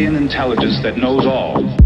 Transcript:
alien intelligence that knows all.